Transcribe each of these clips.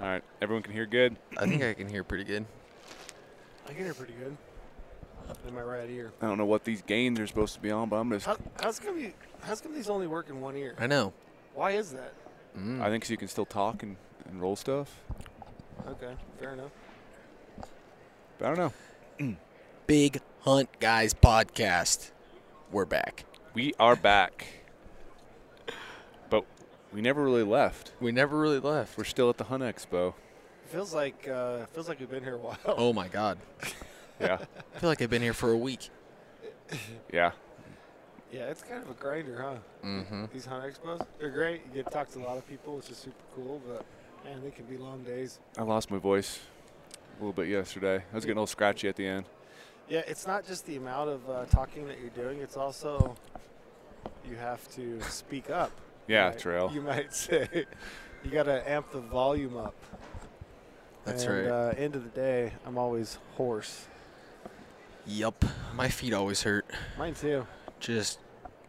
All right, everyone can hear good. I think I can hear pretty good. I can hear pretty good. In my right ear. I don't know what these gains are supposed to be on, but I'm just. How, how's come you? How's come these only work in one ear? I know. Why is that? Mm. I think so you can still talk and, and roll stuff. Okay, fair enough. But I don't know. Big Hunt Guys podcast. We're back. We are back, but we never really left. We never really left. We're still at the Hunt Expo. Feels like uh, feels like we've been here a while. oh my god. Yeah, I feel like I've been here for a week. yeah. Yeah, it's kind of a grinder, huh? Mm-hmm. These hunt expos, they're great. You get to talk to a lot of people, which is super cool. But man, they can be long days. I lost my voice a little bit yesterday. I was getting a little scratchy at the end. Yeah, it's not just the amount of uh, talking that you're doing; it's also you have to speak up. Yeah, right? Trail. You might say you got to amp the volume up. That's and, right. Uh, end of the day, I'm always hoarse. Yup. My feet always hurt. Mine too. Just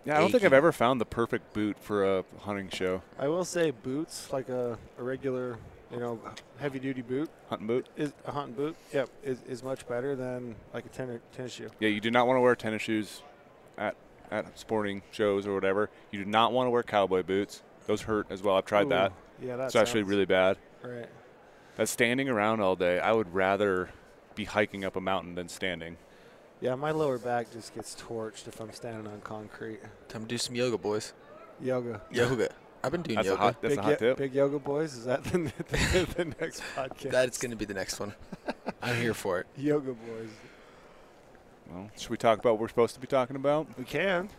Yeah, I don't think I've ever found the perfect boot for a hunting show. I will say boots, like a, a regular, you know, heavy duty boot, Hunting boot. is a hunting boot. Yep, is, is much better than like a tennis tennis shoe. Yeah, you do not want to wear tennis shoes at at sporting shows or whatever. You do not want to wear cowboy boots. Those hurt as well. I've tried that. Yeah, that's It's actually really bad. right. That's standing around all day. I would rather be hiking up a mountain than standing. Yeah, my lower back just gets torched if I'm standing on concrete. time to do some yoga, boys. Yoga. Yoga. I've been doing That's a yoga. hot. That's big, a hot tip. big yoga boys. Is that the, the, the next podcast? That's going to be the next one. I'm here for it. yoga boys. Well, should we talk about what we're supposed to be talking about? We can.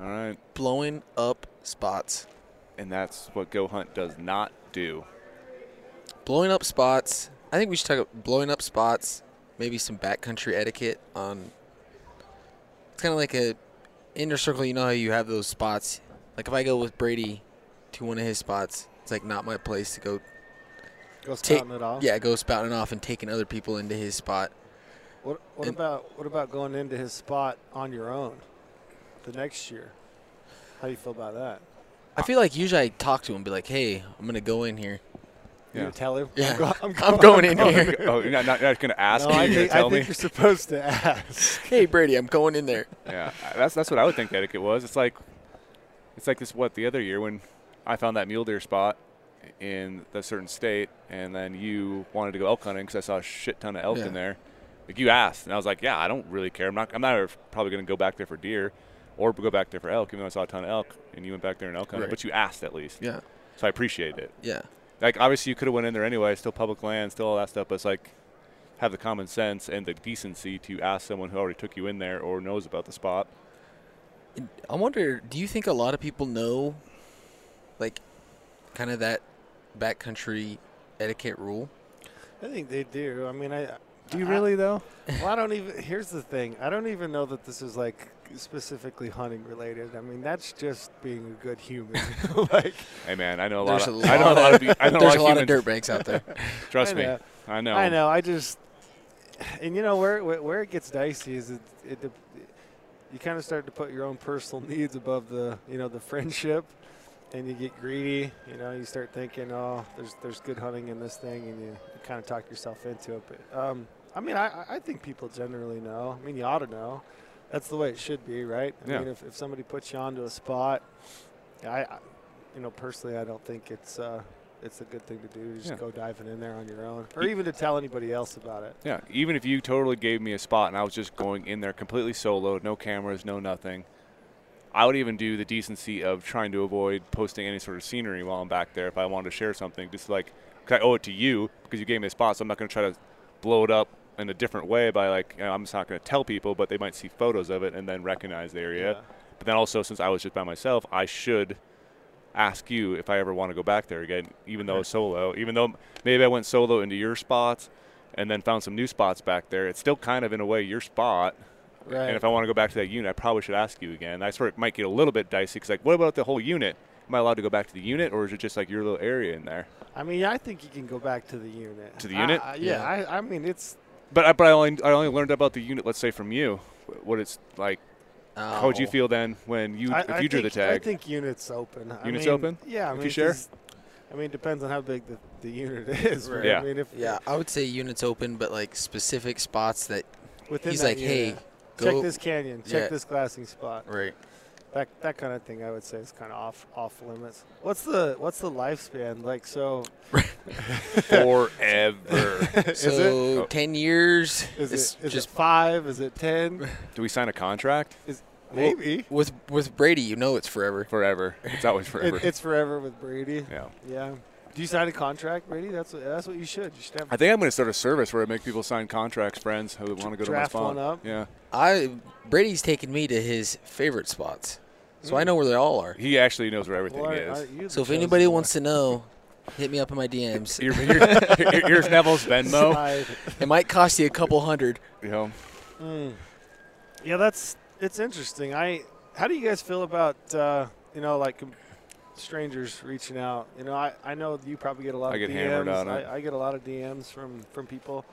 All right, Blowing up spots. and that's what Go Hunt does not do. Blowing up spots. I think we should talk about blowing up spots. Maybe some backcountry etiquette on. It's kind of like a inner circle. You know how you have those spots. Like if I go with Brady to one of his spots, it's like not my place to go. Go Take- spouting it off. Yeah, go spouting it off and taking other people into his spot. What What And- about what about going into his spot on your own the next year? How do you feel about that? I feel like usually I talk to him, and be like, "Hey, I'm gonna go in here." You Yeah. gonna tell him? Yeah. I'm, go- I'm, I'm going in here. oh, you're not, not, not going to ask No. I You're going think, to I tell think you're supposed to ask. Hey, Brady, I'm going in there. Yeah, that's that's what I would think etiquette was. It's like, it's like this. What the other year when I found that mule deer spot in the certain state, and then you wanted to go elk hunting because I saw a shit ton of elk Yeah. in there. Like you asked, and I was like, yeah, I don't really care. I'm not. I'm not probably going to go back there for deer, or go back there for elk, even though I saw a ton of elk, and you went back there and elk hunted. Right. But you asked at least, Yeah, so I appreciate it. yeah. Like obviously you could have went in there anyway, still public land, still all that stuff. But it's like have the common sense and the decency to ask someone who already took you in there or knows about the spot. I wonder, do you think a lot of people know, like, kind of that backcountry etiquette rule? I think they do. I mean, I Do you I- really though? Well, I don't even. Here's the thing. I don't even know that this is like specifically hunting related. I mean, that's just being a good human. like, Hey man, I know a There's lot. a Of, I know a lot lot of. pe- I know There's a a lot lot of of dirt banks out there. Trust I me, know. I know. I know. I just, and you know where where, where it gets dicey is it, it, it you kind of start to put your own personal needs above the you know the friendship, and you get greedy. You know, you start thinking, oh, there's there's good hunting in this thing, and you, you kind of talk yourself into it. But um, I mean, I I think people generally know. I mean, you ought to know. That's the way it should be, right? I Yeah. mean, if, if somebody puts you onto a spot, I, I you know, personally, I don't think it's. Uh, it's a good thing to do. Just Yeah. go diving in there on your own, or even to tell anybody else about it. Yeah, even if you totally gave me a spot and I was just going in there completely solo, no cameras, no nothing, I would even do the decency of trying to avoid posting any sort of scenery while I'm back there if I wanted to share something. Just like, 'cause I owe it to you because you gave me a spot, so I'm not going to try to blow it up in a different way by like, you know, I'm just not going to tell people, but they might see photos of it and then recognize the area. But then also, since I was just by myself, I should ask you if I ever want to go back there again, even though solo. Even though maybe I went solo into your spots and then found some new spots back there, it's still kind of in a way your spot. Right. And if I want to go back to that unit, I probably should ask you again. That's where it might get a little bit dicey. Because like, what about the whole unit? Am I allowed to go back to the unit, or is it just like your little area in there? I mean, I think you can go back to the unit. To the unit? I- yeah, Yeah. I, I mean, it's But I, but I only I only learned about the unit. Let's say from you, what it's like. How would you Oh. feel then when you I, if I you drew the tag? I think units open. I Units mean, open? Yeah, I If mean, you share? 'cause- I mean, it depends on how big the, the unit is. Right? Yeah. I mean, if Yeah, I would say units open, but like specific spots that within he's that like, hey, unit, go check this canyon, check Yeah. this glassing spot. right. That that kind of thing, I would say, is kind of off off limits. What's the what's the lifespan like? So Forever. is so it ten years is it's just it five? Is it ten? Do we sign a contract? Maybe with with Brady. You know it's forever. Forever. It's always forever. it, it's forever with Brady. yeah. Yeah. Do you sign a contract, Brady? That's what that's what you should. You should have I think I'm going to start a service where I make people sign contracts, friends who want to go to my Draft spot. one up? Yeah. I Brady's taken me to his favorite spots, so I know where they all are. He actually knows where everything Well, is. I- you're So if anybody one. wants to know, hit me up in my DMs. Here- here- here- here's Neville's Venmo. Slide. It might cost you a couple hundred. You know, Mm. Yeah, that's it's interesting. I how do you guys feel about uh, you know like com- strangers reaching out? You know, I, I know you probably get a lot I of get DMs. hammered on I. I get a lot of DMs from from people,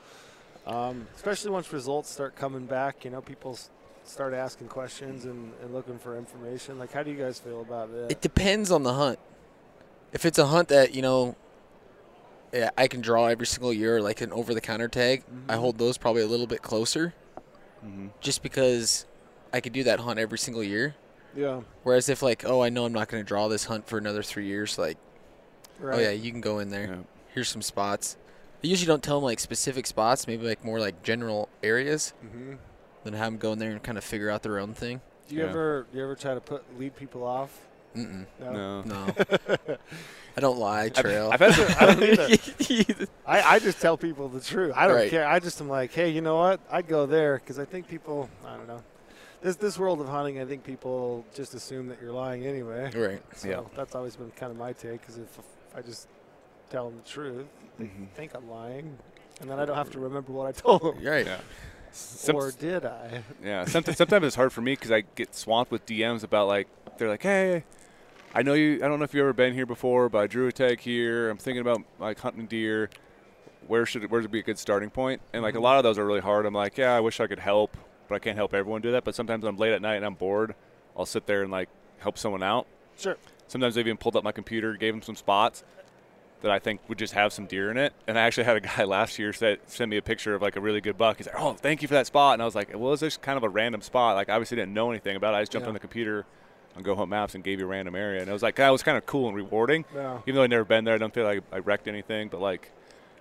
um, especially once results start coming back. You know, people start asking questions and, and looking for information. Like, how do you guys feel about that? It depends on the hunt. If it's a hunt that you know, yeah, I can draw every single year, like an over-the-counter tag, I Mhm. hold those probably a little bit closer, Mhm. just because I could do that hunt every single year. Yeah, Whereas if like, oh, I know I'm not going to draw this hunt for another three years, like, right. oh yeah, you can go in there. Yeah. Here's some spots. I usually don't tell them like specific spots, maybe like more like general areas, hmm then have them go in there and kind of figure out their own thing. Do you Yeah. ever you ever try to put lead people off? Mm-mm. No. No, I don't lie, Trail. I've had some, I don't. I, I just tell people the truth. I don't Right. care. I just am like, hey, you know what? I'd go there because I think people. I don't know. This this world of hunting, I think people just assume that you're lying anyway. right. So Yeah. that's always been kind of my take. Because if, if I just tell them the truth, they Mhm. think I'm lying, and then I don't have to remember what I told them. Right. Yeah. Some- or did I? Yeah, sometimes, sometimes it's hard for me because I get swamped with DMs about like they're like, hey, I know you. I don't know if you've ever been here before, but I drew a tag here. I'm thinking about like hunting deer. Where should where would be a good starting point? And like a lot of those are really hard. I'm like, yeah, I wish I could help, but I can't help everyone do that. But sometimes I'm late at night and I'm bored. I'll sit there and like help someone out. Sure. Sometimes I've even pulled up my computer, gave them some spots that I think would just have some deer in it. And I actually had a guy last year say, send me a picture of like a really good buck. He's like, "Oh, thank you for that spot." And I was like, "Well, it's just kind of a random spot. Like, I obviously didn't know anything about it. I just jumped Yeah. on the computer on Go Hunt Maps and gave you a random area." And it was like that was kind of cool and rewarding. No. Even though I'd never been there, I don't feel like I wrecked anything. But like,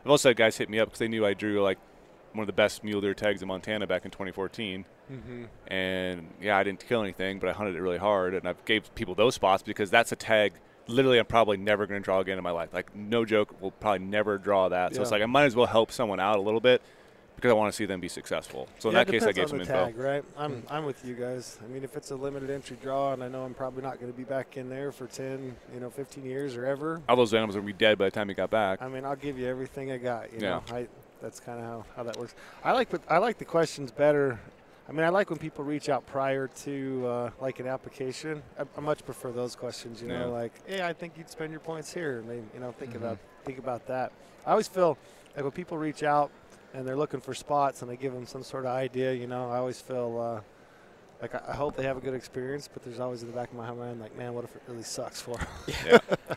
I've also had guys hit me up because they knew I drew like one of the best mule deer tags in Montana back in 2014 Mm-hmm. and yeah, I didn't kill anything, but I hunted it really hard, and I've gave people those spots because that's a tag. Literally, I'm probably never going to draw again in my life. Like, no joke, we'll probably never draw that. So it's like I might as well help someone out a little bit because I want to see them be successful. So in that case, I gave some info. tag, right? I'm I'm with you guys. I mean, if it's a limited entry draw, and I know I'm probably not going to be back in there for 10, you know, 15 years or ever, All those animals are going to be dead by the time you got back. I mean, I'll give you everything I got. You Yeah. know, I that's kind of how, how that works. I like I like the questions better. I mean, I like when people reach out prior to uh, like an application. I, I much prefer those questions. You know, Yeah. like, hey, I think you'd spend your points here. And they, you know, think Mhm. about think about that. I always feel like when people reach out and they're looking for spots and I give them some sort of idea. You know, I always feel. Uh, like I I hope they have a good experience, but there's always in the back of my mind, like, man, what if it really sucks for them? Yeah.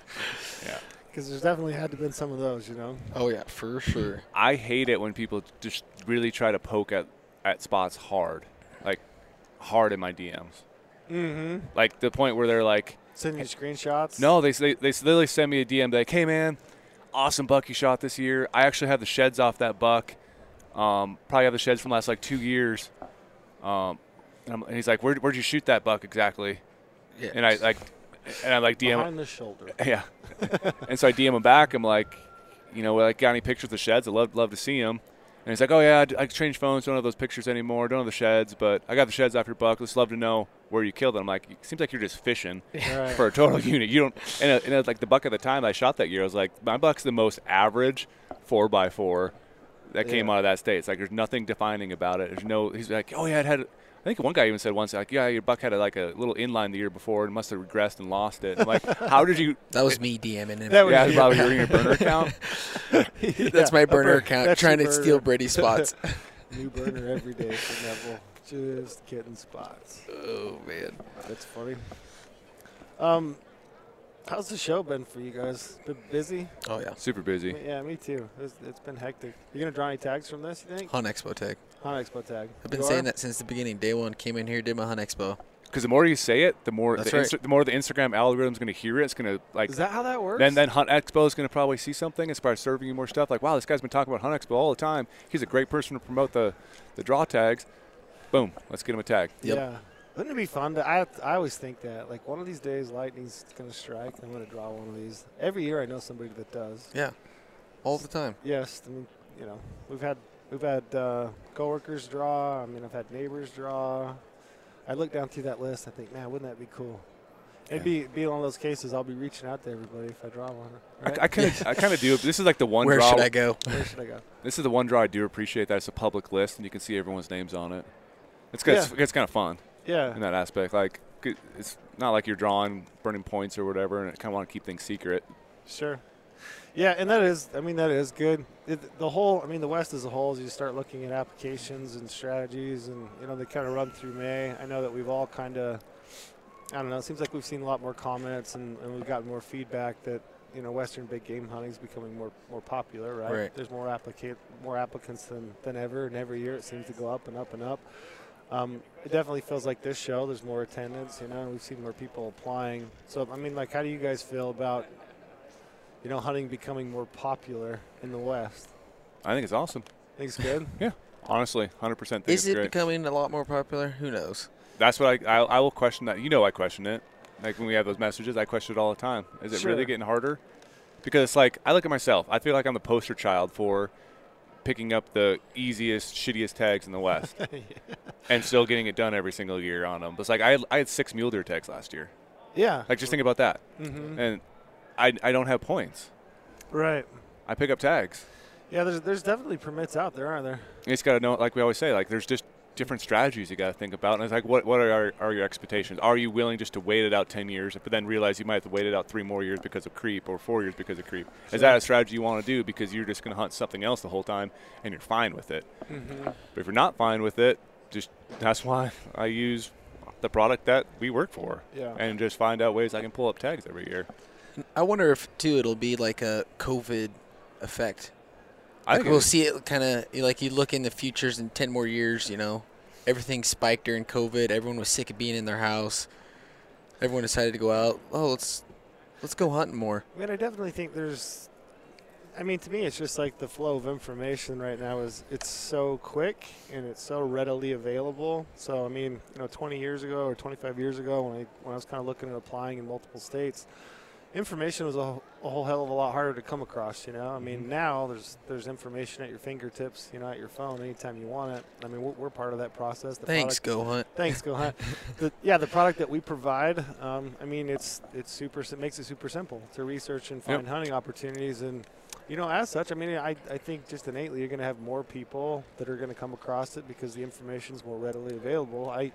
yeah. Because there's definitely had to been some of those, you know. Oh yeah, for sure. I hate it when people just really try to poke at, at spots hard, like hard in my DMs. Mm-hmm. Like the point where they're like, Send you screenshots. No, they they they literally send me a DM like, "Hey man, awesome buck you shot this year. I actually have the sheds off that buck. Um, probably have the sheds from the last like two years." Um, and, I'm, and he's like, Where, "Where'd you shoot that buck exactly?" Yeah. And I like, and I like DM, behind the shoulder. yeah. and so I DM him back. I'm like, you know, like got any pictures of the sheds? I'd love love to see them. And he's like, oh yeah, I, I changed phones. Don't have those pictures anymore. Don't have the sheds, but I got the sheds off your buck. Just love to know where you killed it. I'm like, it seems like you're just fishing Right. for a total unit. You don't, and, uh, and uh, like the buck at the time I shot that year, I was like, my buck's the most average four by four that came out of that state. It's like there's nothing defining about it. There's no. He's like, oh yeah, it had. I think one guy even said once, like, yeah, your buck had a, like a little inline the year before and must have regressed and lost it. I'm like, how did you? That was me DMing him. That was yeah, you. probably your, your burner account. That's my burner bur- account, that's trying your to steal burner. Brady spots. New burner every day for Neville. Just getting spots. oh man. That's funny. Um, How's the show been for you guys? Been busy? Oh yeah, Super busy. Yeah, me too. It's, it's been hectic. You gonna draw any tags from this? You think? Hunt Expo tag. Hunt Expo tag. I've been You saying are? that since the beginning. Day one, came in here, did my Hunt Expo. Because the more you say it, the more That's the, right. Insta- the more the Instagram algorithm's going to hear it. It's going to like Is that how that works? then then Hunt Expo is going to probably see something and start serving you more stuff. Like, wow, this guy's been talking about Hunt Expo all the time. He's a great person to promote the the draw tags. Boom, let's get him a tag. Yep. Yeah. Wouldn't it be fun to? I I always think that like one of these days lightning's gonna strike. and I'm gonna draw one of these. Every year I know somebody that does. Yeah, all the time. Yes, I mean you know we've had we've had uh, coworkers draw. I mean I've had neighbors draw. I look down through that list. I think, man, wouldn't that be cool? It'd be be one of those cases. I'll be reaching out to everybody if I draw one. Right? I, I kind of I kind of do. This is like the one draw. Where draw. should I go? Where should I go? This is the one draw I do appreciate that it's a public list and you can see everyone's names on it. It's good. It's, it's kind of fun Yeah. in that aspect. Like it's not like you're drawing burning points or whatever, and I kind of want to keep things secret. Sure. Yeah, and that is, I mean, that is good. It, the whole, I mean, the West as a whole, as you start looking at applications and strategies, and you know, they kind of run through May. I know that we've all kind of, I don't know. It seems like we've seen a lot more comments, and, and we've gotten more feedback that you know, Western big game hunting is becoming more more popular. Right. Right. There's more applicant more applicants than than ever, and every year it seems to go up and up and up. Um, it definitely feels like this show. There's more attendance, you know, we've seen more people applying. So, I mean, like, how do you guys feel about, you know, hunting becoming more popular in the West? I think it's awesome. I think it's good? Yeah, honestly, 100% think it is. Is it's it great. becoming a lot more popular? Who knows? That's what I, I I will question that. You know I question it. Like when we have those messages, I question it all the time. Is it Sure. really getting harder? Because it's like I look at myself. I feel like I'm the poster child for picking up the easiest, shittiest tags in the West, and still getting it done every single year on them. But it's like I had, I had six mule deer tags last year. yeah. Like just think about that. hmm And I I don't have points. Right. I pick up tags. Yeah, there's there's definitely permits out there, aren't there? You just got to know, like we always say, like there's just different strategies you got to think about. And it's like, what what are, are your expectations? Are you willing just to wait it out 10 years, but then realize you might have to wait it out three more years because of creep or four years because of creep? Is that a strategy you want to do because you're just going to hunt something else the whole time and you're fine with it? Mm-hmm. But if you're not fine with it, just that's why I use the product that we work for Yeah. and just find out ways I can pull up tags every year. I wonder if too it'll be like a COVID effect. I Like think we'll see it kind of like you look in the futures in ten more years. You know, everything spiked during COVID. Everyone was sick of being in their house. Everyone decided to go out. Oh, let's let's go hunting more. I mean, I definitely think there's. I mean, to me, it's just like the flow of information right now is it's so quick and it's so readily available. So, I mean, you know, 20 years ago or 25 years ago, when I when I was kind of looking at applying in multiple states, information was a, a whole hell of a lot harder to come across. You know, I mean, now there's there's information at your fingertips. You know, at your phone anytime you want it. I mean, we're, we're part of that process. The Thanks, product- go hunt. Thanks, Go Hunt. the, yeah, the product that we provide, um, I mean, it's it's super. It makes it super simple to research and Yep. find hunting opportunities, and you know, as such, I mean, I, I think just innately you're going to have more people that are going to come across it because the information is more readily available. I.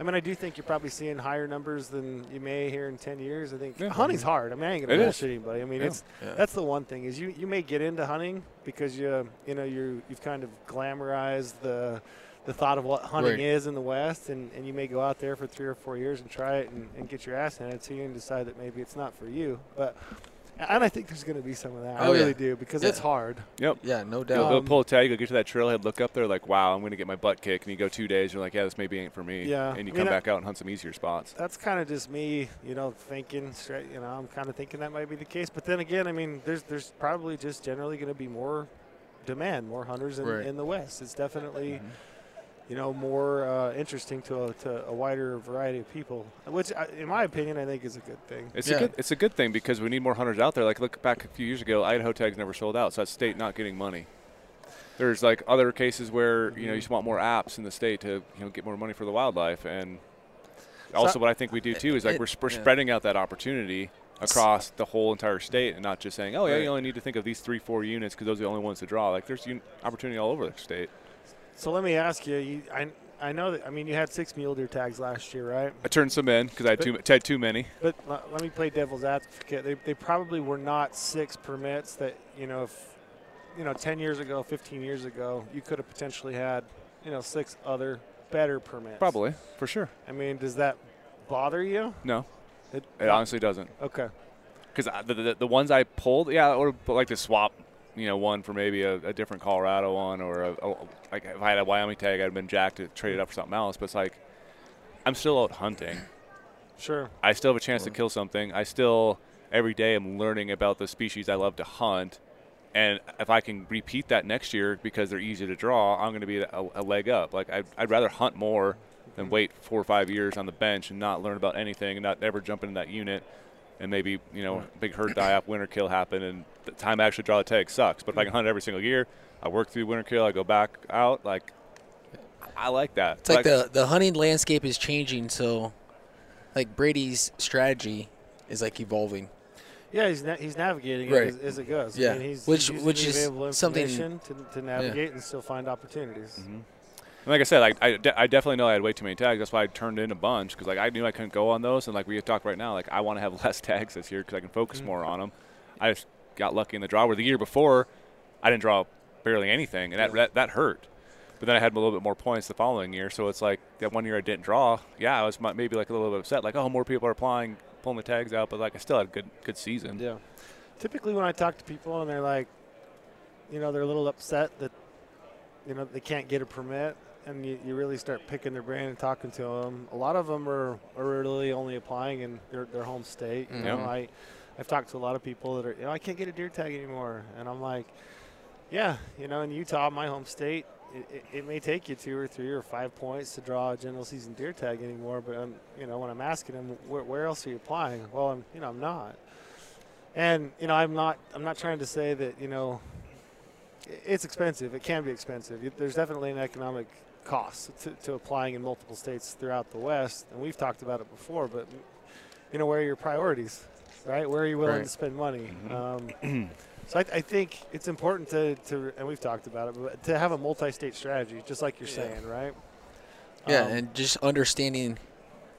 I mean, I do think you're probably seeing higher numbers than you may here in 10 years. I think Yeah. hunting's hard. I mean, I ain't It gonna is. bullshit anybody. I mean, Yeah. it's Yeah. that's the one thing is you, you may get into hunting because you you know you you've kind of glamorized the the thought of what hunting Right. is in the West, and, and you may go out there for three or four years and try it and, and get your ass handed to you and decide that maybe it's not for you. But and I think there's going to be some of that. I Oh, really yeah. do because Yeah. it's hard. Yep. Yeah, no You'll, doubt. they'll Um, pull a tag, you'll get to that trailhead, look up there, like, wow, I'm going to get my butt kicked. And you go two days, you're like, yeah, this maybe ain't for me. Yeah. And you I come mean, I- back out and hunt some easier spots. That's kind of just me, you know, thinking straight. You know, I'm kind of thinking that might be the case. But then again, I mean, there's there's probably just generally going to be more demand, more hunters in, Right. in the West. It's definitely. Mhm. You know, more uh, interesting to a, to a wider variety of people, which, in my opinion, I think is a good thing. It's Yeah. a good it's a good thing because we need more hunters out there. Like look back a few years ago, Idaho tags never sold out, so that's state not getting money. There's like other cases where you know you just want more apps in the state to you know get more money for the wildlife, and also what I think we do too is like it- we're, we're yeah. spreading out that opportunity across the whole entire state and not just saying, oh yeah, Right. you only need to think of these three four units because those are the only ones to draw. Like there's un- opportunity all over the state. So let me ask you, you I, I know that, I mean, you had six mule deer tags last year, right? I turned some in because I had too had too many. But l- let me play devil's advocate. They, they probably were not six permits that, you know, if, you know, 10 years ago, 15 years ago, you could have potentially had, you know, six other better permits. Probably for sure. I mean, does that bother you? No. It, It honestly doesn't. okay. Because the, the the ones I pulled, yeah, I would like to swap, you know, one for maybe a, a different Colorado one, or a, a, like if I had a Wyoming tag, I'd have been jacked to trade it up for something else. But it's like, I'm still out hunting. Sure. I still have a chance to kill something. I still every day I'm learning about the species I love to hunt, and if I can repeat that next year because they're easy to draw, I'm going to be a, a leg up. Like I'd, I'd rather hunt more than mm-hmm. wait four or five years on the bench and not learn about anything and not ever jump into that unit. And maybe you know, big herd die off, winter kill happen, and the time I actually draw the tag sucks. But if I can hunt every single year, I work through winter kill, I go back out. Like I like that. It's like the the hunting landscape is changing, so like Brady's strategy is like evolving. Yeah, he's na- he's navigating Right. it as, as it goes. I Yeah. mean, he's, Which- he's using which is available something- to, to navigate and still find opportunities. Mm-hmm. And like I said, like I, de- I definitely know I had way too many tags. That's why I turned in a bunch because like I knew I couldn't go on those. And like we talked right now, like I want to have less tags this year because I can focus mm. more on them. I just got lucky in the draw. Where the year before, I didn't draw barely anything, and that that, that hurt. But then I had a little bit more points the following year, so it's like that one year I didn't draw. Yeah, I was maybe like a little bit upset, like oh more people are applying, pulling the tags out, but like I still had a good good season. Yeah. Typically, when I talk to people and they're like, you know, they're a little upset that, you know, they can't get a permit, and you, you really start picking their brain and talking to them. A lot of them are, are really only applying in their, their home state. You know, Mhm. I, I've talked to a lot of people that are, you know, I can't get a deer tag anymore, and I'm like, yeah, you know, in Utah, my home state, it, it, it may take you two or three or five points to draw a general season deer tag anymore. But I'm, you know, when I'm asking them, where, where else are you applying? Well, I'm, you know, I'm not. And you know, I'm not. I'm not trying to say that you know, it's expensive. It can be expensive. There's definitely an economic cost to, to applying in multiple states throughout the West, and we've talked about it before. But you know, where are your priorities, right? Where are you willing Right. to spend money? Um, so I, I think it's important to, to, and we've talked about it, but to have a multi-state strategy, just like you're saying, right? Yeah, Um, and just understanding,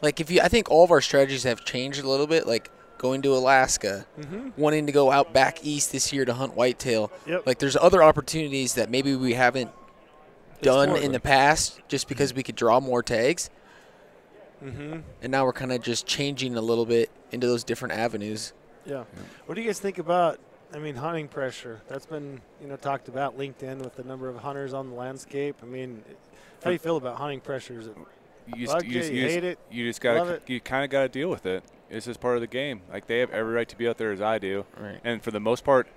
like if you, I think all of our strategies have changed a little bit. Like going to Alaska, mhm. wanting to go out back east this year to hunt whitetail. Yep. Like there's other opportunities that maybe we haven't done in the past just because we could draw more tags, Mm-hmm. and now we're kind of just changing a little bit into those different avenues. Yeah. What do you guys think about? I mean, hunting pressure. That's been you know talked about linked in with the number of hunters on the landscape. I mean, how do you feel about hunting pressure? Is it You just, you just, it, you you just, hate it, you just gotta, you kind of gotta deal with it. It's just part of the game. Like they have every right to be out there as I do. Right. And for the most part,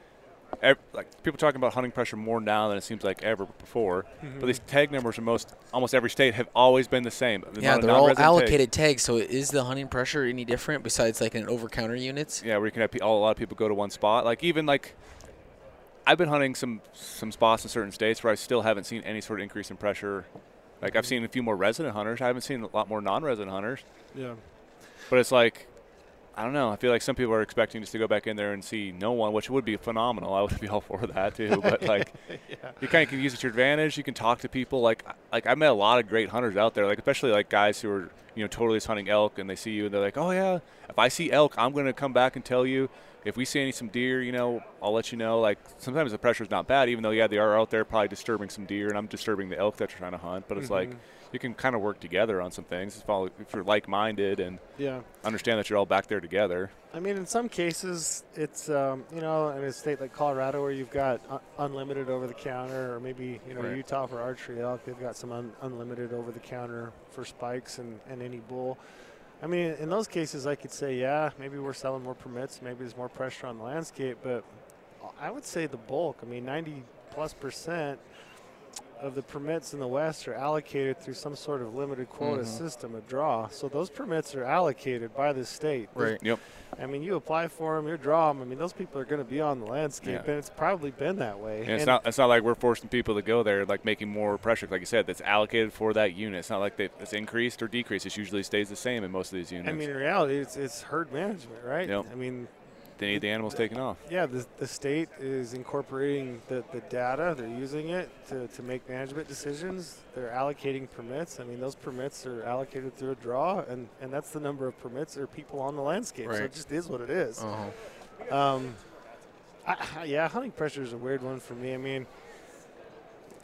ev- like people talking about hunting pressure more now than it seems like ever before. But mm-hmm. these tag numbers in most, almost every state have always been the same. The Yeah, they're all non-resident tags- allocated tags. So is the hunting pressure any different besides like in over counter units? Yeah, where you can have pe- a lot of people go to one spot. Like even like, I've been hunting some some spots in certain states where I still haven't seen any sort of increase in pressure. Like I've mm-hmm. seen a few more resident hunters. I haven't seen a lot more non-resident hunters. yeah. But it's like, I don't know. I feel like some people are expecting just to go back in there and see no one, which would be phenomenal. I would be all for that too. But like, you kind of can use it to your advantage. You can talk to people. Like, like I met a lot of great hunters out there. Like, especially like guys who are you know totally just hunting elk, and they see you and they're like, oh yeah, if I see elk, I'm gonna come back and tell you. If we see any some deer, you know, I'll let you know. Like sometimes the pressure's not bad, even though yeah they are out there probably disturbing some deer, and I'm disturbing the elk that you're trying to hunt. But it's like mm-hmm. You can kind of work together on some things. If you're like-minded and Yeah. understand that you're all back there together. I mean, in some cases, it's um, you know, in a state like Colorado where you've got un- unlimited over the counter, or maybe you know Right. Utah for archery elk, they've got some un- unlimited over the counter for spikes and, and any bull. I mean, in those cases, I could say, yeah, maybe we're selling more permits, maybe there's more pressure on the landscape, but I would say the bulk. I mean, 90 plus percent of the permits in the West are allocated through some sort of limited quota Mhm. system a draw. So those permits are allocated by the state. There's- Right. Yep. I mean, you apply for them, you draw them. I mean, those people are going to be on the landscape, Yeah. and it's probably been that way. And it's And- not it's not like we're forcing people to go there, like making more pressure. Like you said, that's allocated for that unit. It's not like they, it's increased or decreased. It usually stays the same in most of these units. I mean, in reality, it's, it's herd management, right? Yep. I mean, they need the animals taken off. yeah, the, the state is incorporating the, the data. They're using it to, to make management decisions. They're allocating permits. I mean, those permits are allocated through a draw, and, and that's the number of permits or people on the landscape. So it just is what it is. Uh-huh. Um, I- yeah, hunting pressure is a weird one for me. I mean,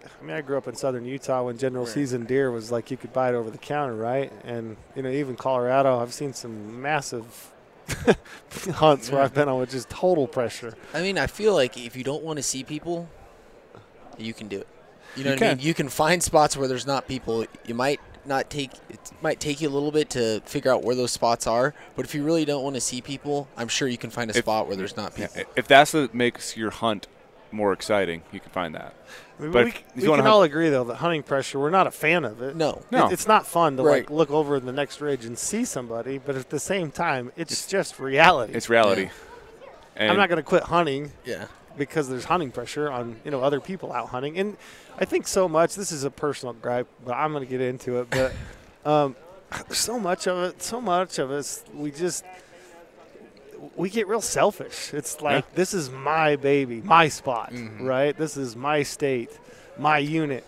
I mean, I grew up in southern Utah when general Right. season deer was like you could buy it over the counter, right? And you know, even Colorado, I've seen some massive hunts where I've been on with just total pressure. I mean, I feel like if you don't want to see people, you can do it. You know You what I can. mean? You can find spots where there's not people. You might not take it might take you a little bit to figure out where those spots are, but if you really don't want to see people, I'm sure you can find a If- spot where there's not people. if that's what makes your hunt more exciting, you can find that. I mean, But we if we can hunt- all agree though that hunting pressure, we're not a fan of it. No. No. It- it's not fun to Right. like look over in the next ridge and see somebody, but at the same time, it's, just reality. It's reality. Yeah. And I'm not going to quit hunting Yeah. because there's hunting pressure on you know other people out hunting, and I think so much. This is a personal gripe, but I'm going to get into it. But um, so much of it, so much of us, we just we get real selfish. It's like Yeah. this is my baby, my spot, Mhm. right? This is my state, my unit.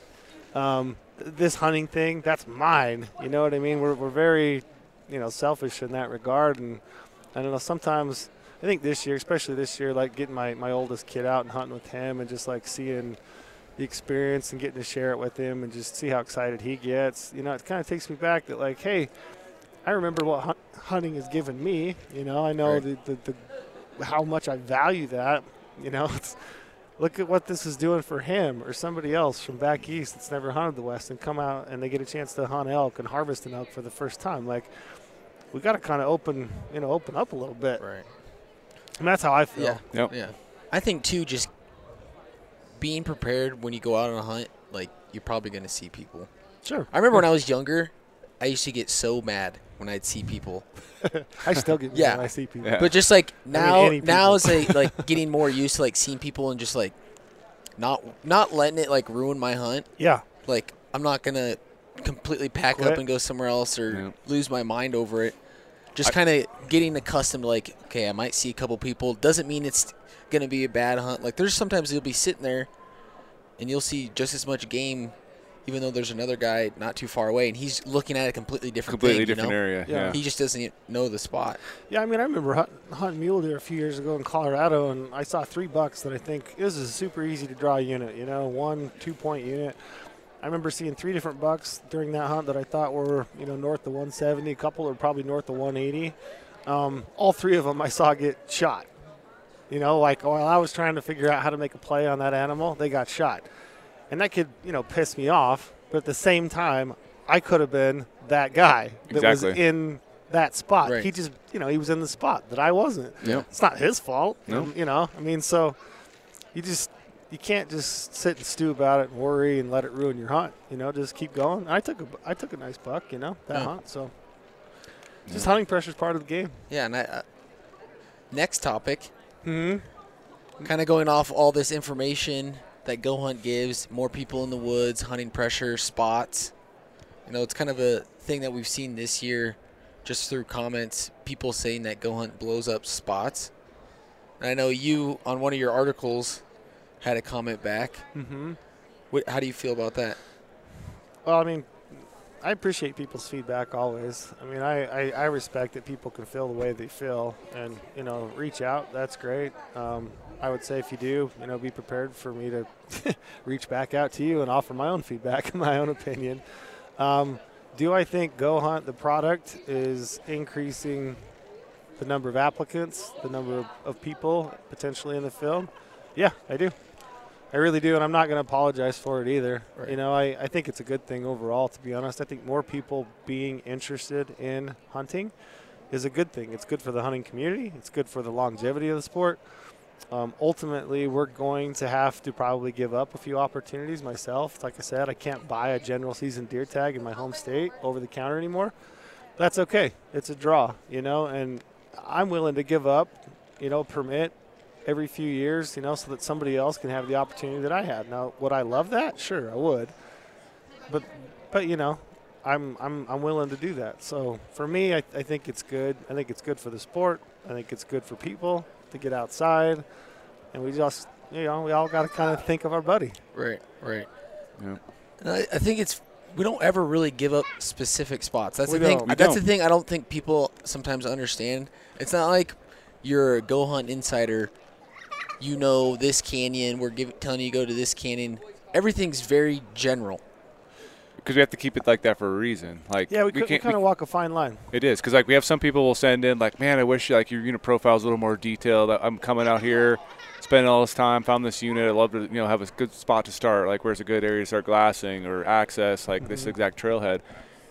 Um, this hunting thing, that's mine. You know what I mean? We're we're very, you know, selfish in that regard, and I don't know. Sometimes I think this year, especially this year, like getting my, my oldest kid out and hunting with him and just like seeing the experience and getting to share it with him and just see how excited he gets. You know, it kind of takes me back that like, hey, I remember what hunt, hunting has given me. You know, I know Right. the, the, the how much I value that. You know, it's look at what this is doing for him or somebody else from back east that's never hunted the west and come out and they get a chance to hunt elk and harvest an elk for the first time. Like, we got to kind of open, you know, open up a little bit. Right. And that's how I feel. Yeah. Yep. Yeah. I think too just being prepared when you go out on a hunt, like you're probably going to see people. Sure. I remember when I was younger, I used to get so mad when I'd see people. I still get Yeah. yeah. when I see people. Yeah. But just like now, any now is like, like getting more used to like seeing people and just like not not letting it like ruin my hunt. Yeah. Like I'm not gonna completely pack Quit. up and go somewhere else or Yeah. lose my mind over it. Just kind of getting accustomed to like, okay, I might see a couple people. Doesn't mean it's gonna be a bad hunt. Like there's sometimes you'll be sitting there and you'll see just as much game, even though there's another guy not too far away and he's looking at a completely different completely thing, you different know? area. Yeah. Yeah. He just doesn't know the spot. Yeah, I mean, I remember hunt, hunting mule deer a few years ago in Colorado, and I saw three bucks that I think this is a super easy to draw unit. You know, one two point unit. I remember seeing three different bucks during that hunt that I thought were you know north of 170. A couple are probably north of 180. Um, all three of them I saw get shot. You know, like while I was trying to figure out how to make a play on that animal, they got shot, and that could you know piss me off. But at the same time, I could have been that guy that was in that spot. Right. He just you know he was in the spot that I wasn't. Yep. It's not his fault. No. Um, You know, I mean, so you just you can't just sit and stew about it and worry and let it ruin your hunt. You know, just keep going. I took a I took a nice buck. You know that Yeah. hunt. So just hunting pressure is part of the game. Yeah, and I, uh, next topic, hmm kind of going off all this information that Go Hunt gives, more people in the woods, hunting pressure, spots. You know, it's kind of a thing that we've seen this year just through comments, people saying that Go Hunt blows up spots. And I know you, on one of your articles, had a comment back. hmm What, how do you feel about that? Well, I mean, I appreciate people's feedback always. I mean, I, I, I respect that people can feel the way they feel, and you know, reach out. That's great. Um, I would say if you do, you know, be prepared for me to reach back out to you and offer my own feedback, and my own opinion. Um, do I think Go Hunt, the product, is increasing the number of applicants, the number of, of people potentially in the field? Yeah, I do. I really do, and I'm not going to apologize for it either. Right. You know, I, I think it's a good thing overall, to be honest. I think more people being interested in hunting is a good thing. It's good for the hunting community, it's good for the longevity of the sport. Um, ultimately, we're going to have to probably give up a few opportunities myself. Like I said, I can't buy a general season deer tag in my home state over the counter anymore. That's okay. It's a draw, you know, and I'm willing to give up, you know, permit every few years, you know, so that somebody else can have the opportunity that I had. Now, would I love that? Sure, I would. But, but you know, I'm I'm I'm willing to do that. So for me, I, I think it's good. I think it's good for the sport. I think it's good for people to get outside, and we just you know we all got to kind of think of our buddy. Right, right. Yeah. And I, I think it's we don't ever really give up specific spots. That's We the thing. don't. We That's don't. the thing. I don't think people sometimes understand. It's not like you're a go hunt insider. You know this canyon. We're giving telling you to go to this canyon. Everything's very general. Because we have to keep it like that for a reason. Like Yeah, we, we, kind of walk a fine line. It is because like we have some people will send in like, man, I wish like your unit profile is a little more detailed. I'm coming out here, spending all this time, found this unit. I'd love to you know have a good spot to start. Like where's a good area to start glassing or access like this Mhm. exact trailhead.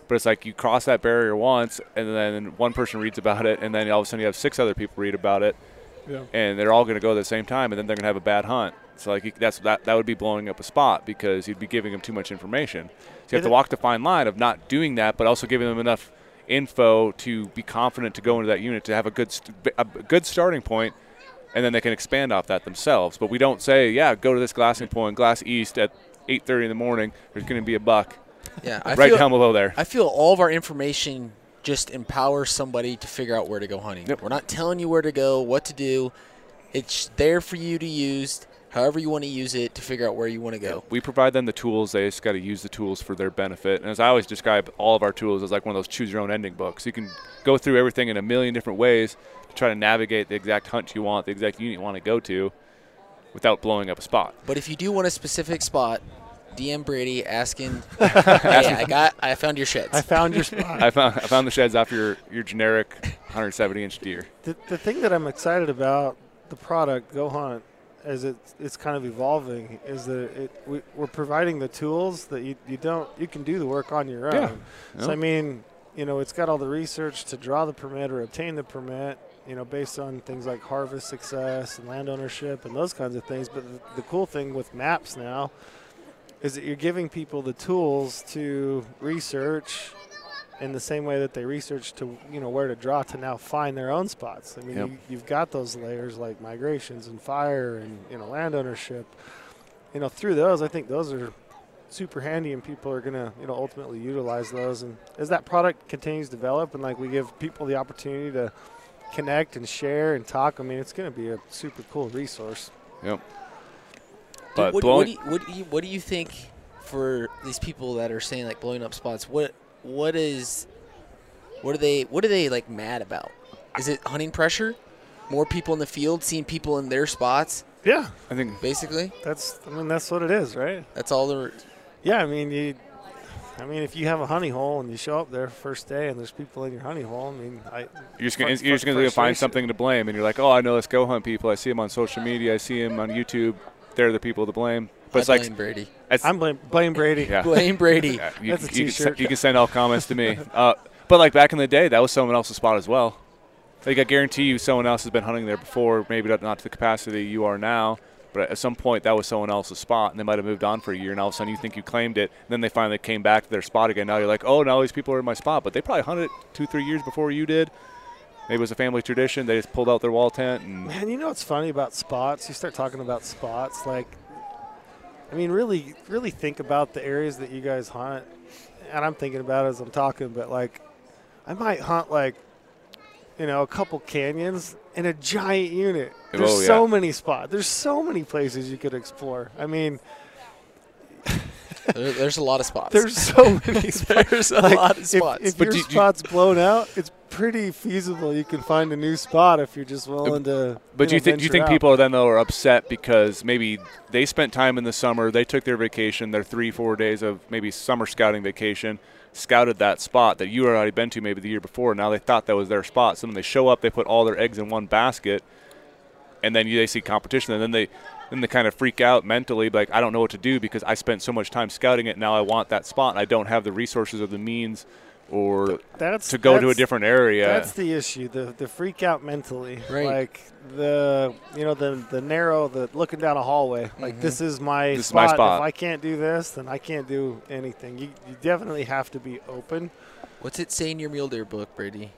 But it's like you cross that barrier once, and then one person reads about it, and then all of a sudden you have six other people read about it, Yeah. and they're all going to go at the same time, and then they're going to have a bad hunt. So like you, that's that that would be blowing up a spot because you'd be giving them too much information. So you have to walk the fine line of not doing that, but also giving them enough info to be confident to go into that unit to have a good st- a good starting point, and then they can expand off that themselves. But we don't say, yeah, go to this glassing point, glass east at 8:30 in the morning. There's going to be a buck Yeah, I right feel, down below there. I feel all of our information just empowers somebody to figure out where to go hunting. Yep. We're not telling you where to go, what to do. It's there for you to use however you want to use it to figure out where you want to go. We provide them the tools. They just got to use the tools for their benefit. And as I always describe all of our tools as like one of those choose your own ending books. You can go through everything in a million different ways to try to navigate the exact hunt you want, the exact unit you want to go to, without blowing up a spot. But if you do want a specific spot, DM Brady asking, hey, I got, I found your sheds. I found your spot. I found I found the sheds off your, your generic 170 inch deer. the, the thing that I'm excited about the product Go Hunt as it's it's kind of evolving is that it we, we're providing the tools that you, you don't you can do the work on your own. Yeah. So I mean, you know, it's got all the research to draw the permit or obtain the permit. You know, based on things like harvest success and land ownership and those kinds of things. But the, the cool thing with maps now is that you're giving people the tools to research in the same way that they research to you know where to draw to now find their own spots. I mean, Yep. you, you've got those layers like migrations and fire and you know land ownership. You know, through those, I think those are super handy, and people are gonna you know ultimately utilize those. And as that product continues to develop, and like we give people the opportunity to connect and share and talk, I mean, it's gonna be a super cool resource. Dude, But what, blowing, what, do you, what, do you, what do you think for these people that are saying like blowing up spots? What what is what are they what are they like mad about? Is it hunting pressure? More people in the field, seeing people in their spots, Yeah, I think basically. that's I mean that's what it is, right? That's all the. Yeah, I mean you. I mean, if you have a honey hole and you show up there first day and there's people in your honey hole, I mean, I You're just gonna, Front- you're just gonna find something to blame, and you're like, oh, I know this go hunt people. I see them on social media. I see them on YouTube. They're the people to blame. But I it's like, blame Brady. it's, I'm blame blame Brady. yeah. Blame Brady. Yeah, you, That's a you T-shirt. you can send all comments to me. Uh, but like back in the day, that was someone else's spot as well. Like I guarantee you, someone else has been hunting there before. Maybe not, not to the capacity you are now, but at some point that was someone else's spot, and they might have moved on for a year, and all of a sudden you think you claimed it. And then they finally came back to their spot again. Now you're like, oh, now these people are in my spot, but they probably hunted it two, three years before you did. Maybe it was a family tradition. They just pulled out their wall tent and Man, you know what's funny about spots? You start talking about spots, like, I mean, really, really think about the areas that you guys hunt. And I'm thinking about it as I'm talking, but like, I might hunt like, you know, a couple canyons in a giant unit. Oh, There's Oh, yeah. so many spots. There's so many places you could explore. I mean, There- there's a lot of spots. there's so many spots. There's a Like, lot of spots. If, But your do you- spot's blown out, it's pretty feasible. You can find a new spot if you're just willing to. But do you know, think do you think out. people are then though are upset because maybe they spent time in the summer, they took their vacation, their three four days of maybe summer scouting vacation, scouted that spot that you had already been to maybe the year before. Now they thought that was their spot, so when they show up, they put all their eggs in one basket, and then you, they see competition, and then they then they kind of freak out mentally, like I don't know what to do because I spent so much time scouting it. Now I want that spot, and I don't have the resources or the means or That's to go to a different area. That's the issue. The the freak out mentally. Right. Like the you know the the narrow the looking down a hallway. Like Mhm. this is my This is my spot. spot. If I can't do this, then I can't do anything. You you definitely have to be open. What's it say in your mule deer book, Brady?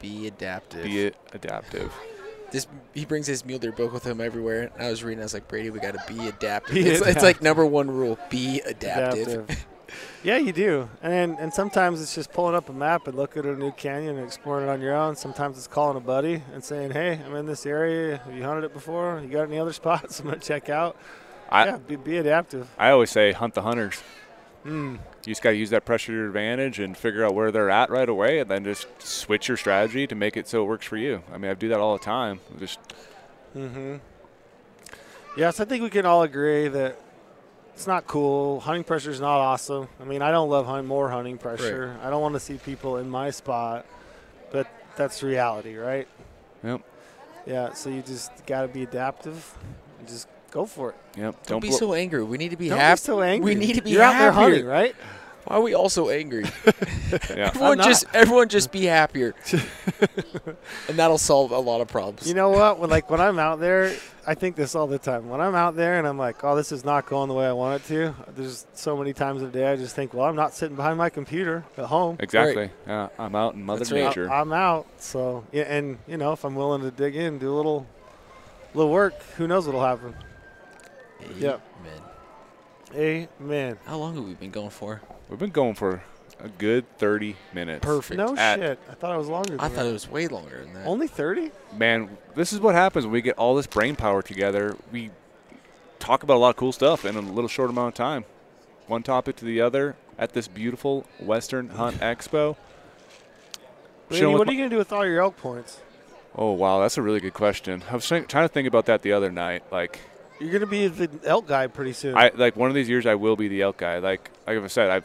Be adaptive. Be adaptive. This he brings his mule deer book with him everywhere. And I was reading, I was like, Brady, we got to be adaptive. Be it's, it's like number one rule: be adaptive. yeah, you do. And and sometimes it's just pulling up a map and looking at a new canyon and exploring it on your own. Sometimes it's calling a buddy and saying, "Hey, I'm in this area. Have you hunted it before? You got any other spots I'm gonna check out?" I yeah, be, be adaptive. I always say hunt the hunters. Mm. You just got to use that pressure to your advantage and figure out where they're at right away, and then just switch your strategy to make it so it works for you. I mean, I do that all the time. Just Mm-hmm. Yes, I think we can all agree that it's not cool. Hunting pressure is not awesome. I mean, I don't love hunting more hunting pressure. I don't want to see people in my spot, but that's reality, right? Yep. Yeah. So you just got to be adaptive. And just go for it. Yep. Don't, be blow- so angry. We need to be Don't happy. be so angry. We need to be You're out there hunting, right? Why are we all so angry? Yeah. everyone just everyone just be happier, and that'll solve a lot of problems. You know what? When, like when I'm out there, I think this all the time. When I'm out there and I'm like, "Oh, this is not going the way I want it to," there's so many times a day I just think, "Well, I'm not sitting behind my computer at home. Exactly. Yeah. I'm out in Mother That's right. Nature. I'm out." So yeah, and you know, if I'm willing to dig in, do a little, little work, who knows what'll happen? Yeah. Man. Amen. How long have we been going for? We've been going for a good 30 minutes. Perfect. No At- shit. I thought it was longer. Than I thought it was way longer than that. only thirty. Man, this is what happens when we get all this brain power together. We talk about a lot of cool stuff in a little short amount of time. One topic to the other at this beautiful Western Hunt Expo. Randy, Chilling with what are my- you gonna do with all your elk points? Oh wow, that's a really good question. I was trying, trying to think about that the other night. Like, You're gonna be the elk guy pretty soon. I like one of these years I will be the elk guy. Like, like I said, I've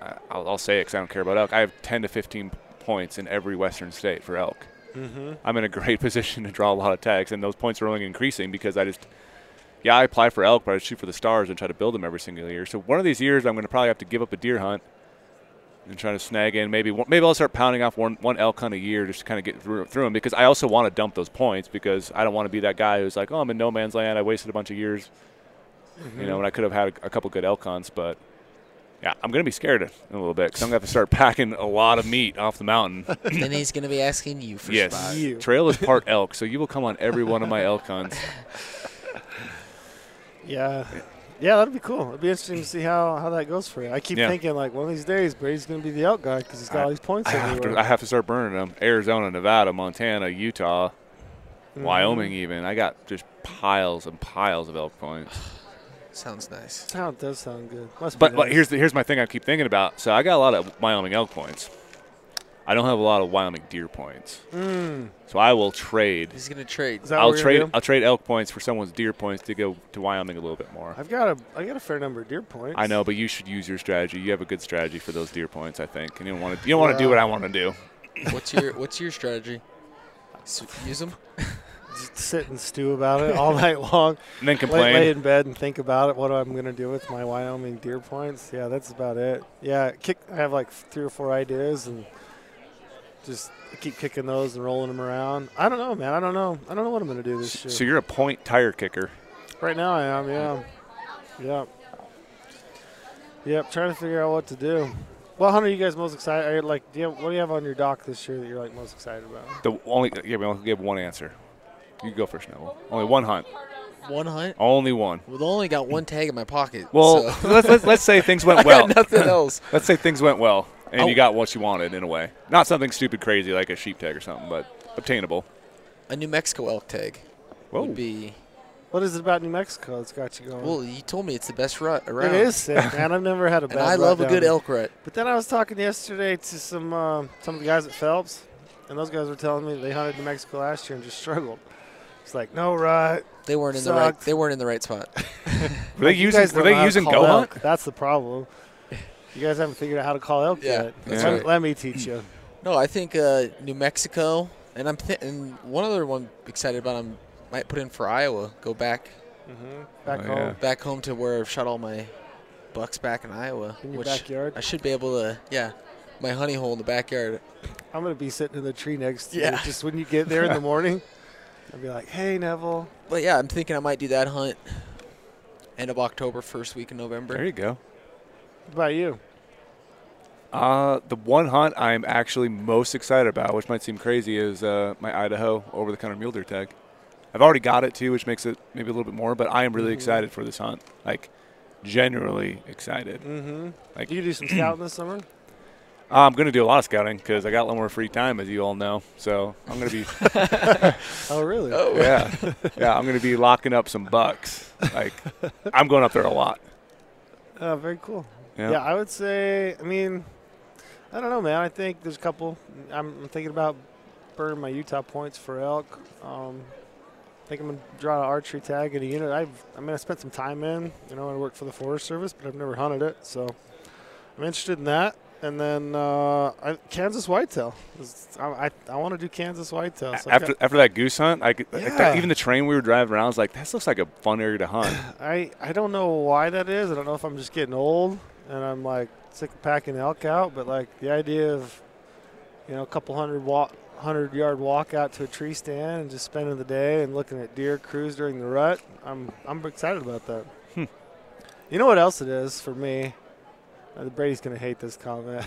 I- I'll, I'll say it because I don't care about elk. I have 10 to 15 points in every Western state for elk. mm-hmm. I'm in a great position to draw a lot of tags, and those points are only increasing because I just, yeah, I apply for elk, but I shoot for the stars and try to build them every single year. So one of these years, I'm going to probably have to give up a deer hunt and trying to snag in maybe maybe I'll start pounding off one one elk hunt a year just to kind of get through through them because I also want to dump those points because I don't want to be that guy who's like, oh, I'm in no man's land. I wasted a bunch of years, you know, mm-hmm. and I could have had a, a couple good elk hunts, but. Yeah, I'm going to be scared in a little bit because I'm going to have to start packing a lot of meat off the mountain. then he's gonna be asking you for Yes. spots. You. Trail is part elk, so you will come on every one of my elk hunts. Yeah. Yeah, that'd be cool. It'd be interesting to see how, how that goes for you. I keep Yeah. thinking like one of these days Brady's going to be the elk guy because he's got I- all these points I have, to, I have to start burning them. Arizona, Nevada, Montana, Utah, Mhm. Wyoming, even. I got just piles and piles of elk points. Sounds nice. Sound does sound good. Must But, be but here's the, here's my thing I keep thinking about. So I got a lot of Wyoming elk points. I don't have a lot of Wyoming deer points. Mm. So I will trade. He's gonna trade. Is that I'll what trade. gonna do? I'll trade elk points for someone's deer points to go to Wyoming a little bit more. I've got a I got a fair number of deer points. I know, but you should use your strategy. You have a good strategy for those deer points, I think. And you don't want to. You don't want to do what I want to do. What's your What's your strategy? Use them. Just sit and stew about it all night long. And then lay, complain. lay in bed and think about it. What I'm going to do with my Wyoming deer points? Yeah, that's about it. Yeah, kick. I have like three or four ideas and just keep kicking those and rolling them around. I don't know, man. I don't know. I don't know what I'm going to do this year. So you're a point tire kicker. Right now, I am. Yeah. Yep. Yep. Trying to figure out what to do. Well, hunter are you guys most excited? Are you like, do you have, what do you have on your dock this year that you're like most excited about? The only yeah, we only give one answer. You go first, Neville. Only one hunt. One hunt. Only one. Well, I only got one tag in my pocket. Well, so. let's, let's let's say things went well. got nothing else. Let's say things went well, and Oh. you got what you wanted in a way. Not something stupid crazy like a sheep tag or something, but obtainable. A New Mexico elk tag Whoa. would be. What is it about New Mexico that's got you going? Well, you told me it's the best rut around. it is sick, man. I've never had a bad and I rut love a good elk rut. But then I was talking yesterday to some uh, some of the guys at Phelps, and those guys were telling me they hunted New Mexico last year and just struggled. It's like no rut. They weren't in the right. They weren't in the right spot. Were they Like, using Were they using go elk. hunt? That's the problem. You guys haven't figured out how to call elk Yeah, yet. that's let, right. let me teach you. No, I think uh, New Mexico, and I'm th- and one other one excited about. I might put in for Iowa. Go back Mm-hmm. Back Oh, home yeah. back home to where I've shot all my bucks back in Iowa. in your which backyard. I should be able to. Yeah, my honey hole in the backyard. I'm gonna be sitting in the tree next to you. Yeah. Just when you get there in the morning, I'll be like, "Hey, Neville." But yeah, I'm thinking I might do that hunt. End of October, first week in November. There you go. What about you? Uh, the one hunt I'm actually most excited about, which might seem crazy, is uh, my Idaho over the counter mule deer tag. I've already got it too, which makes it maybe a little bit more, but I am really Mhm. excited for this hunt. Like, genuinely excited. Mm-hmm. Like- do you do some scouting this summer? I'm going to do a lot of scouting because I got a little more free time, as you all know. So I'm going to be, Oh, really? Oh yeah, yeah, I'm going to be locking up some bucks. Like, I'm going up there a lot. Oh, very cool. Yeah. Yeah. I would say. I mean, I don't know, man. I think there's a couple. I'm, I'm thinking about burning my Utah points for elk. Um, I think I'm gonna draw an archery tag in a unit. I've, I mean, I spent some time in. You know, I work for the Forest Service, but I've never hunted it, so I'm interested in that. And then uh, I, Kansas whitetail. I, I, I want to do Kansas whitetail. So after got- after that goose hunt, I could, that, even the train we were driving around I was like, this looks like a fun area to hunt. I I don't know why that is. I don't know if I'm just getting old and I'm like sick of packing elk out, but like the idea of you know a couple hundred walk, hundred yard walk out to a tree stand and just spending the day and looking at deer cruise during the rut. I'm I'm excited about that. Hmm. You know what else it is for me? Uh, Brady's gonna hate this comment.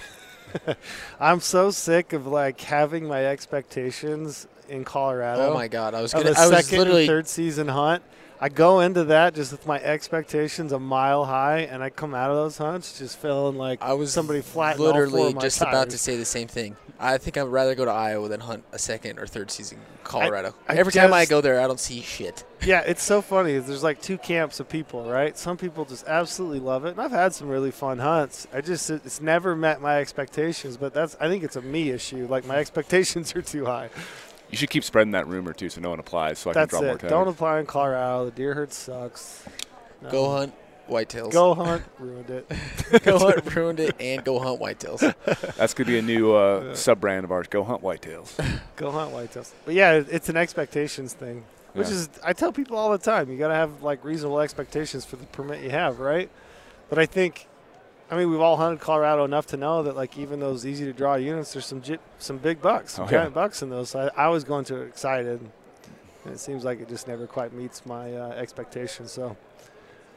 I'm so sick of like having my expectations in Colorado Oh my god, I was of gonna. a I was second literally. and third season hunt. I go into that just with my expectations a mile high, and I come out of those hunts just feeling like I was somebody four literally just about to say the same thing. I think I'd rather go to Iowa than hunt a second or third season Colorado. I Every time I go there, I don't see shit. Yeah, it's so funny. There's like two camps of people, right? Some people just absolutely love it, and I've had some really fun hunts. I just it's never met my expectations, but that's I think it's a me issue. Like my expectations are too high. You should keep spreading that rumor too, so no one applies, so I That's can draw more it. tags. Don't apply in Colorado. The deer herd sucks. No. Go hunt whitetails. Go hunt. Ruined it. go hunt, ruined it, and go hunt whitetails. That's gonna be a new uh, sub brand of ours. Go hunt whitetails. Go hunt whitetails. But yeah, it's an expectations thing, which Yeah. is I tell people all the time. You got to have like reasonable expectations for the permit you have, right? But I think, I mean, we've all hunted Colorado enough to know that like even those easy to draw units, there's some j- some big bucks, some Oh, giant yeah. bucks in those. So I, I was going to it excited, and it seems like it just never quite meets my uh, expectations. So.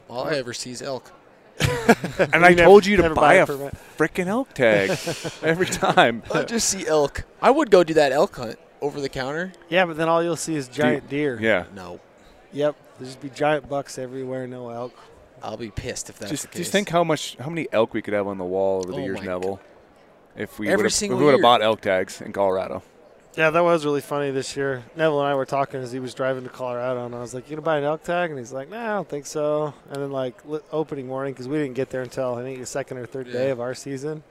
All I ever see is elk. And I never- told you to never buy a permit. freaking elk tag every time. I just see elk. I would go do that elk hunt over the counter. Yeah, but then all you'll see is giant deer. Yeah. No, Yep. There's just be giant bucks everywhere, no elk. I'll be pissed if that's Just the case. just think how much how many elk we could have on the wall over the Oh years, Neville. If we Every would have we would have bought elk tags in Colorado. Yeah, that was really funny this year. Neville and I were talking as he was driving to Colorado, and I was like, "You gonna buy an elk tag?" And he's like, "Nah, I don't think so." And then like opening morning, because we didn't get there until I think the second or third day of our season.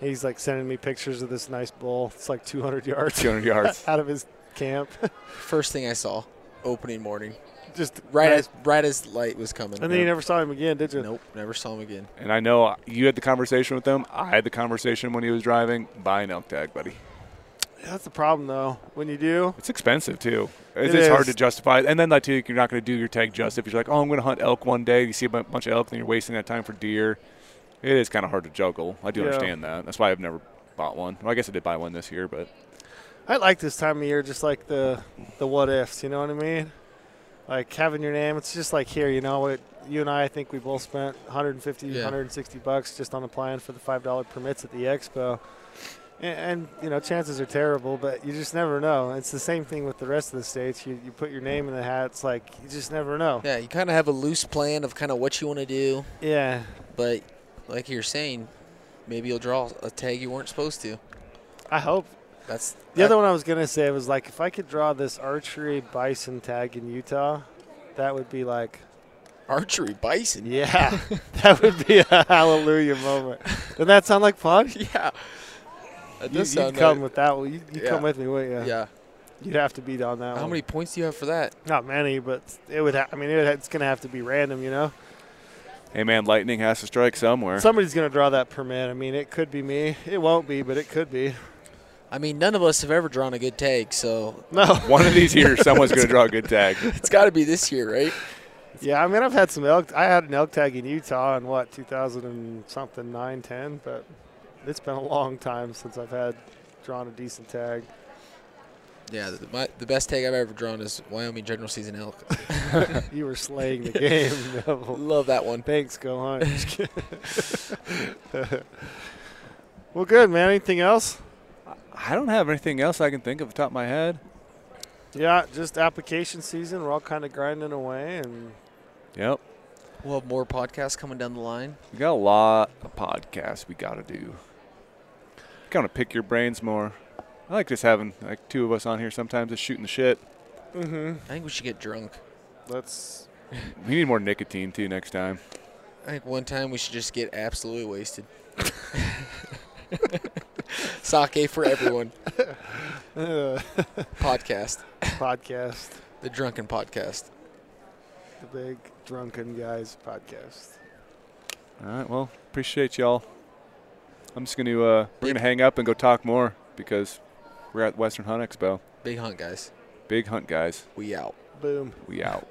He's like sending me pictures of this nice bull. It's like 200 yards 200 yards. out of his camp. First thing I saw, opening morning, Just right as right as light was coming. And then you never saw him again, did you? Nope, never saw him again. And I know you had the conversation with him. I had the conversation when he was driving. Buy an elk tag, buddy. Yeah, that's the problem though. When you do, It's expensive too. It's, It it's hard to justify. And then like too, you're not going to do your tag justice. If you're like, oh, I'm going to hunt elk one day, you see a bunch of elk, then you're wasting that time for deer. It is kind of hard to juggle. I do Yeah. understand that. That's why I've never bought one. Well, I guess I did buy one this year, but I like this time of year, just like the the what ifs. You know what I mean? Like having your name. It's just like here. You know what? You and I, I think we both spent 150, Yeah. 160 bucks just on applying for the five dollar permits at the expo. And, and you know, chances are terrible, but you just never know. It's the same thing with the rest of the states. You you put your name in the hat. It's like you just never know. Yeah, you kind of have a loose plan of kind of what you want to do, Yeah. but like you're saying, maybe you'll draw a tag you weren't supposed to. I hope. That's The other one I was gonna say was like if I could draw this archery bison tag in Utah, that would be like archery bison. Yeah, that would be a hallelujah moment. Doesn't that sound like fun? Yeah, that you, would sound come nice. with that one. You, you Yeah. come with me, wouldn't you? Yeah. You'd have to beat on that How one. many points do you have for that? Not many, but it would. Ha- I mean, it, it's going to have to be random, you know. hey man, lightning has to strike somewhere. Somebody's going to draw that permit. I mean, it could be me. It won't be, but it could be. I mean, none of us have ever drawn a good tag, so No. one of these years, someone's going to draw a good tag. it's got to be this year, right? yeah, I mean, I've had some elk. I had an elk tag in Utah in what 2000 and something, nine, ten, but it's been a long time since I've had drawn a decent tag. Yeah, the, my, the best tag I've ever drawn is Wyoming General Season elk. You were slaying the game. Neville. Love that one. Thanks, go hunt. well, good, man. Anything else? I don't have anything else I can think of the top of my head. Yeah, just application season. We're all kind of grinding away, and Yep. We'll have more podcasts coming down the line. We got a lot of podcasts we got to do. Kind of pick your brains more. I like just having like two of us on here sometimes, just shooting the shit. mm-hmm. I think we should get drunk. let's. We need more nicotine too next time. I think one time we should just get absolutely wasted. Sake for everyone podcast. podcast. The Drunken Podcast. The Big Drunken Guys podcast. All right. Well, appreciate y'all. I'm just going to uh, we're going to hang up and go talk more because we're at Western Hunt Expo. Big hunt, guys. Big hunt, guys. We out. Boom. We out.